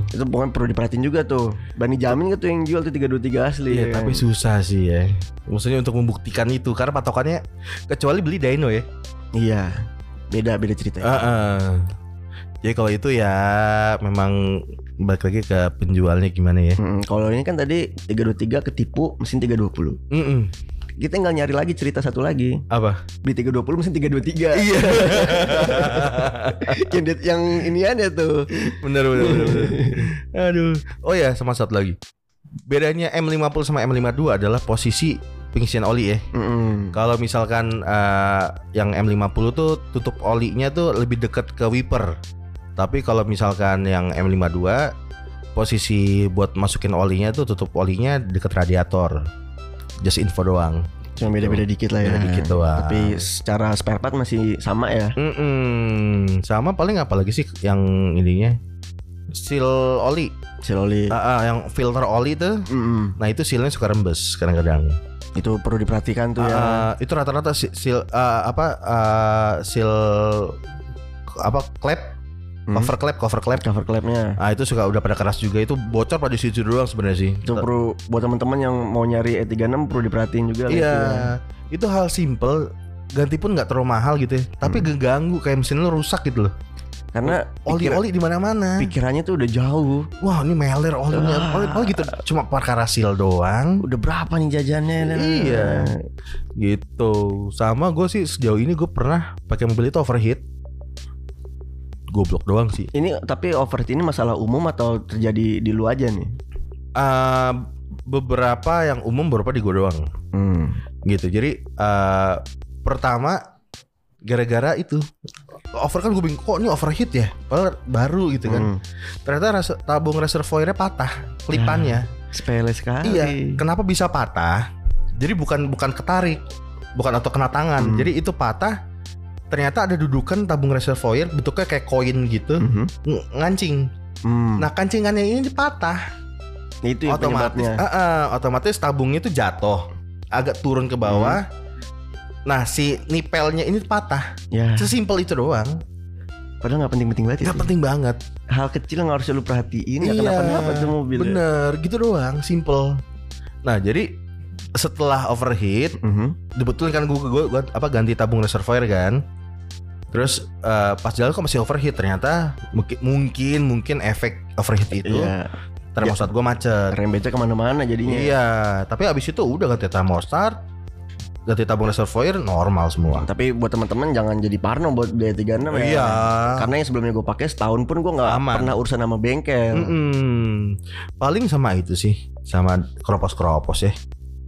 itu pokoknya perlu diperhatiin juga tuh. Bani jamin gak tuh yang jual tuh 323 asli. Iya, ya tapi susah sih ya. Maksudnya untuk membuktikan itu karena patokannya kecuali beli dyno ya. iya beda beda cerita. Heeh. Jadi kalau itu ya memang balik lagi ke penjualnya gimana ya. Mm, kalau ini kan tadi 323 ketipu mesin 320. Mm-mm. Kita tinggal nyari lagi cerita satu lagi. Apa? Beli 320 mesin 323. Iya. yang, yang ini ada tuh. bener, bener bener bener. Aduh. Oh ya, sama satu lagi. Bedanya M50 sama M52 adalah posisi pengisian oli ya. Mm-mm. Kalau misalkan eh, yang M50 tuh tutup olinya tuh lebih dekat ke wiper. Tapi kalau misalkan yang M52 posisi buat masukin olinya tuh tutup olinya deket radiator. Just info doang. Cuma beda-beda dikit lah ya. Beda dikit doang. Tapi secara spare part masih sama ya. Mm-mm. Sama paling apa lagi sih yang ininya? Seal oli. Siloli. Ah, ah, yang filter oli tuh. Mm-mm. Nah itu sealnya suka rembes kadang-kadang. Itu perlu diperhatikan tuh ya. Ah, itu rata-rata seal ah, apa ah, seal apa klep Hmm. cover klep cover klep cover clapnya. ah itu suka udah pada keras juga itu bocor pada situ doang sebenarnya sih Itu perlu buat teman-teman yang mau nyari E36 perlu diperhatiin juga lah iya itu ya. itu hal simple ganti pun nggak terlalu mahal gitu ya tapi Hmm. ngeganggu kayak mesin lu rusak gitu loh Karena oli-oli di mana-mana pikirannya tuh udah jauh. wah ini meler olinya Ah. oli, oli gitu cuma perkara seal doang Udah berapa nih jajannya? Iya. gitu sama gue sih sejauh ini gue pernah pakai mobil itu overheat goblok doang sih. Ini tapi overheat ini masalah umum atau terjadi di lu aja nih? Eh, beberapa yang umum beberapa di gue doang Hmm. gitu. Jadi eh, pertama gara-gara itu over kan gue bingung kok ini overheat ya padahal baru gitu kan Hmm. ternyata res- tabung reservoirnya patah kelipannya Sepele sekali. iya kenapa bisa patah jadi bukan bukan ketarik bukan atau kena tangan Hmm. jadi itu patah ternyata ada dudukan tabung reservoir bentuknya kayak koin gitu Mhm. ng- ngancing Hmm. nah kancingannya ini patah itu yang otomatis. Ah, ah, otomatis tabungnya itu jatuh agak turun ke bawah Hmm. nah si nipelnya ini patah Ya, sesimpel itu doang padahal nggak penting-penting banget. nggak itu. penting banget Hal kecil yang harusnya lu perhatiin. Iya, Iya. Kenapa-napa tuh mobil. bener gitu doang simple nah jadi setelah overheat Mhm. kebetulan kan gue, gue, gue apa ganti tabung reservoir kan terus eh, pas jalan kok masih overheat ternyata mungkin mungkin mungkin efek overheat itu Iya. termostat gue macet Rem beca ke mana-mana jadinya. iya tapi abis itu udah ganti termostat ganti tabung reservoir normal semua Tapi buat teman-teman jangan jadi parno buat beli 36 ya. iya Karena yang sebelumnya gue pakai setahun pun gue nggak pernah urusan sama bengkel. Mm-mm. paling sama itu sih sama keropos-keropos ya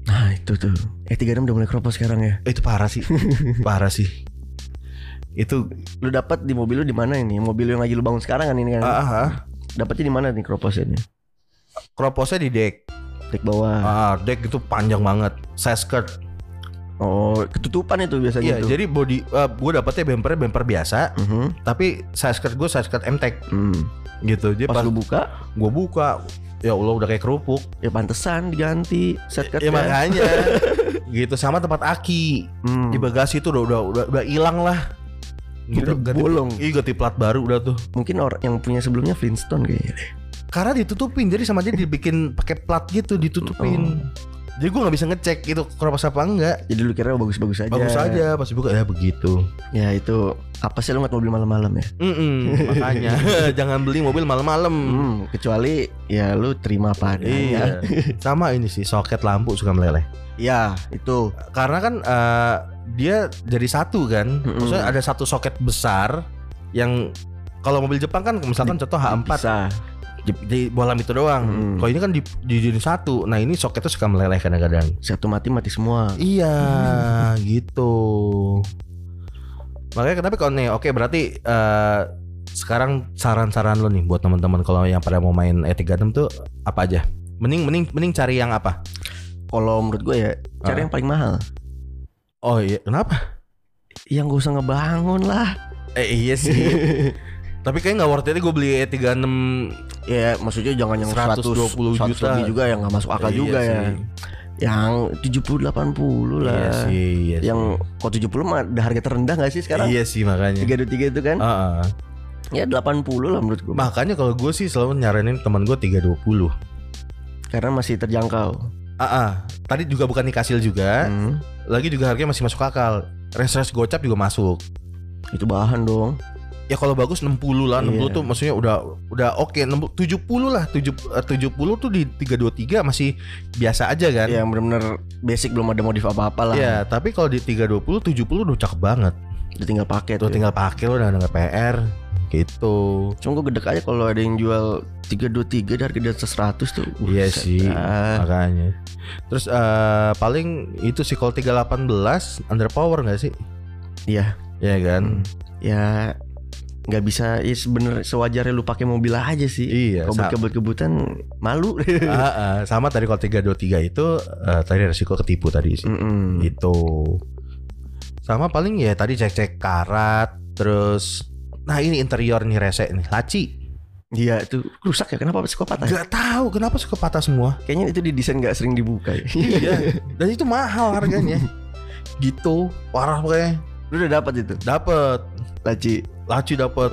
Nah itu tuh. Eh 36 udah mulai keropos sekarang ya. itu parah sih parah sih itu Lu dapat di mobil lu di mana ini? Mobil yang lagi lu bangun sekarang kan ini kan? ah, ah, Dapatnya di mana nih keroposnya nih? keroposnya di deck Dek bawah. ah deck itu panjang banget saya skirt Oh, ketutupan itu biasanya Iya, tuh. jadi body uh, gue dapetnya bumpernya bumper biasa, Mhm. tapi size skirt gue size skirt MTech Hmm. gitu. Jadi Pas pas lu buka, gue buka, ya Allah udah kayak kerupuk. ya pantesan diganti set cut Ya makanya gitu sama tempat aki Hmm. di bagasi itu udah udah udah udah hilang lah. Gitu, Udah ganti, bolong. Iya ganti plat baru udah tuh. Mungkin orang yang punya sebelumnya Flintstone kayaknya deh. Karena ditutupin, jadi sama dia dibikin pakai plat gitu ditutupin. Oh. Jadi gue nggak bisa ngecek itu keropos apa enggak. Jadi lu kira bagus-bagus aja. Bagus aja pas buka ya begitu. Ya itu apa sih lu nggak mobil malam-malam ya? Mm-mm, makanya jangan beli mobil malam-malam. Hmm, kecuali ya lu terima apa adanya. Iya. Sama ini sih soket lampu suka meleleh. Iya, itu. Karena kan eh, dia jadi satu kan. Mm-mm. Maksudnya ada satu soket besar yang kalau mobil Jepang kan misalkan contoh H4 Bisa. Di, bolam itu doang. Mm. Kalau ini kan di di jadi satu. Nah, ini soketnya suka meleleh kadang-kadang. Satu mati mati semua. Iya, gitu. Makanya kenapa kalau nih oke berarti eh, sekarang saran-saran lo nih buat teman-teman kalau yang pada mau main E36 tuh apa aja? Mending mending mending cari yang apa? Kalau menurut gue ya cari Ah. yang paling mahal. Oh iya, kenapa? Yang gak usah ngebangun lah. Eh iya sih. Tapi kayaknya nggak worth it gue beli E36 Ya maksudnya jangan yang 120 100, 100 juta. lebih juga yang nggak masuk akal Iya juga ya. sih. Yang 70 80 lah. Iya sih, iya sih. Yang kok 70 mah ada harga terendah gak sih sekarang? Iya sih makanya. 323 itu kan? Ah, ah. Ya 80 lah menurut gue. Makanya kalau gue sih selalu nyaranin teman gue 320. Karena masih terjangkau. Ah, ah. Tadi juga bukan dikasil juga. Hmm. Lagi juga harganya masih masuk akal. Res-res gocap juga masuk. Itu bahan dong. Ya kalau bagus 60 lah, 60 Iya. tuh maksudnya udah udah oke, 60 70 lah, 7 eh, 70 tuh di 323 masih biasa aja kan. Yang benar-benar basic belum ada modif apa-apa lah. Ya, tapi kalau di 320 70 udah cakep banget. Udah tinggal pakai Tuh tuh. tinggal pakai lo udah nggak PR gitu. Cuma gue gedek aja kalau ada yang jual 323 dari harga di atas 100 tuh. Iya Buset sih, dah. makanya. Terus eh, paling itu sih kalau 318 underpower nggak sih? Iya. Iya kan? Hmm. Ya nggak bisa ya sebenernya sewajarnya lu pakai mobil aja sih. Iya, Kalau kebut-kebutan malu. Ah, ah, sama tadi kalau 323 itu eh, tadi resiko ketipu tadi sih. Mm-mm. Gitu. Sama paling ya tadi cek-cek karat, terus nah ini interior nih rese nih, laci. Iya itu rusak ya kenapa suka patah? Gak tahu kenapa suka patah semua. Kayaknya itu didesain nggak sering dibuka ya. iya. Dan itu mahal harganya. gitu. Parah pokoknya. Lu udah dapat itu Dapet laci. Laci dapet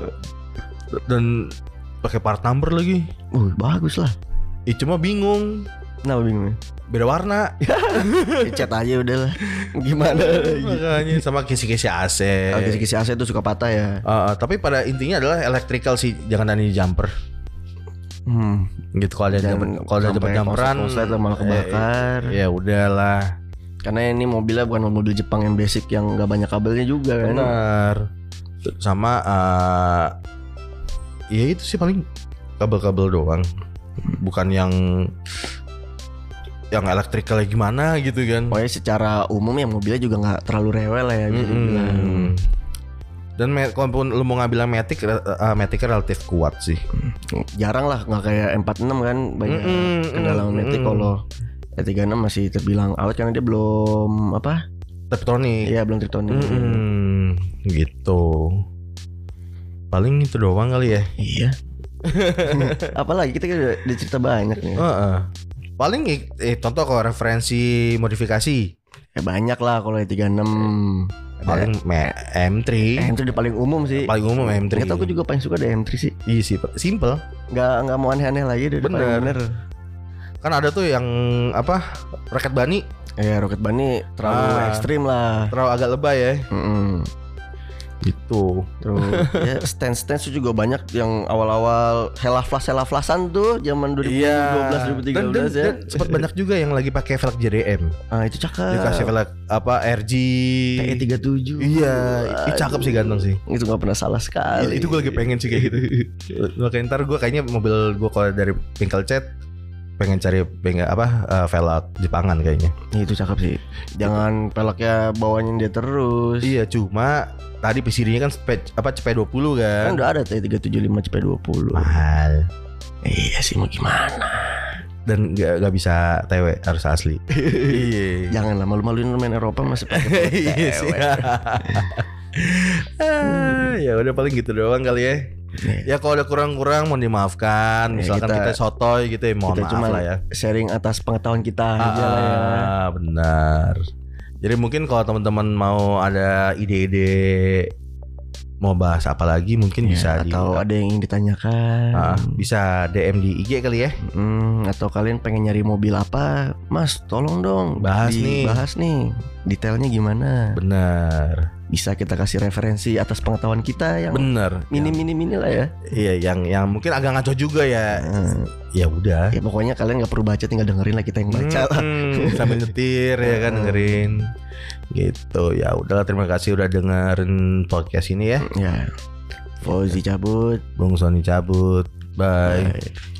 dan pakai part number lagi. Uh bagus lah. Ih cuma bingung. Kenapa bingung? Beda warna. Ya, cat aja udah lah. Gimana? Makanya sama kisi-kisi AC. Kalau kisi-kisi AC tuh suka patah ya. Uh, tapi pada intinya adalah electrical sih, jangan ada di jumper. Hmm. Gitu kalau ada kalau ada jumper jumperan atau malah kebakar. Ya udahlah. Karena ini mobilnya bukan mobil Jepang yang basic yang nggak banyak kabelnya juga kan. Benar. Sama uh, ya itu sih paling kabel-kabel doang. Bukan yang yang elektrikalnya gimana gitu kan. Pokoknya secara umum ya mobilnya juga nggak terlalu rewel lah ya dibilang. Mm-mm. Dan kalaupun lu mau ngambil Matic, uh, Matic relatif kuat sih. Jarang lah nggak kayak M46 kan banyak Mm-mm, kendala mm-mm. Matic kalau E36 masih terbilang awet karena dia belum apa? Teptonic. Iya belum tritonik. Mm-mm. Gitu. Paling itu doang kali ya. Iya. Apalagi kita kan udah, udah cerita banyak nih. Heeh. Paling eh, contoh kalau referensi modifikasi Ya banyak lah kalau E36. paling me- M3 Eh, itu udah paling umum sih. paling umum M3. Ternyata aku juga paling suka ada M3 sih. Iya sih, simple. Nggak nggak mau aneh-aneh lagi udah paling Bener. Kan ada tuh yang apa? Rocket Bunny Ya Rocket Bunny terlalu Ah. ekstrim lah. terlalu agak lebay ya. Mm-mm. Gitu. Terus ya stand stand juga banyak yang awal-awal helaflas helaflasan tuh zaman 2012 Iya. Dan, 2013 dan, ya. dan sempat banyak juga yang lagi pakai velg JDM. Ah itu cakep. Dikasih velg apa RG. TE37. Iya, itu cakep sih ganteng sih. Itu nggak pernah salah sekali. Iya, itu gue lagi pengen sih kayak gitu. Makanya ntar gue kayaknya mobil gue kalau dari bengkel cat pengen cari bengkel apa uh, velg Jepangan kayaknya. Itu cakep sih. Jangan peleknya bawanya dia terus. Iya, cuma tadi PCD-nya kan spe, apa CP20 kan. Kan udah ada TE375 CP20. Mahal. Iya sih mau gimana. Dan gak, gak bisa TW harus asli. iya. Jangan lah malu-maluin main Eropa masih pakai Iya sih. Ah, ya udah paling gitu doang kali ya. Ya kalau ada kurang-kurang mohon dimaafkan. Ya, Misalkan kita- kita, sotoy gitu ya mohon kita maaf cuma lah ya. sharing atas pengetahuan kita aja lah ya. Ah, benar. Jadi mungkin kalau teman-teman mau ada ide-ide mau bahas apa lagi mungkin Ya, bisa di atau ada yang ingin ditanyakan. Ah, bisa DM di IG kali ya. Hmm, atau kalian pengen nyari mobil apa, Mas? Tolong dong Bahas nih. Bahas nih. Detailnya gimana? Benar. Bisa kita kasih referensi atas pengetahuan kita yang Benar. minim-minim ini lah ya. Iya, yang yang mungkin agak ngaco juga ya. Hmm, Ya udah. ya pokoknya kalian nggak perlu baca, tinggal dengerin lah kita yang baca lah. Hmm, sambil nyetir ya kan Hmm. dengerin. Gitu. Ya udahlah terima kasih udah dengerin podcast ini ya. Ya. Fauzi cabut. Bung Sony cabut. Bye. Bye.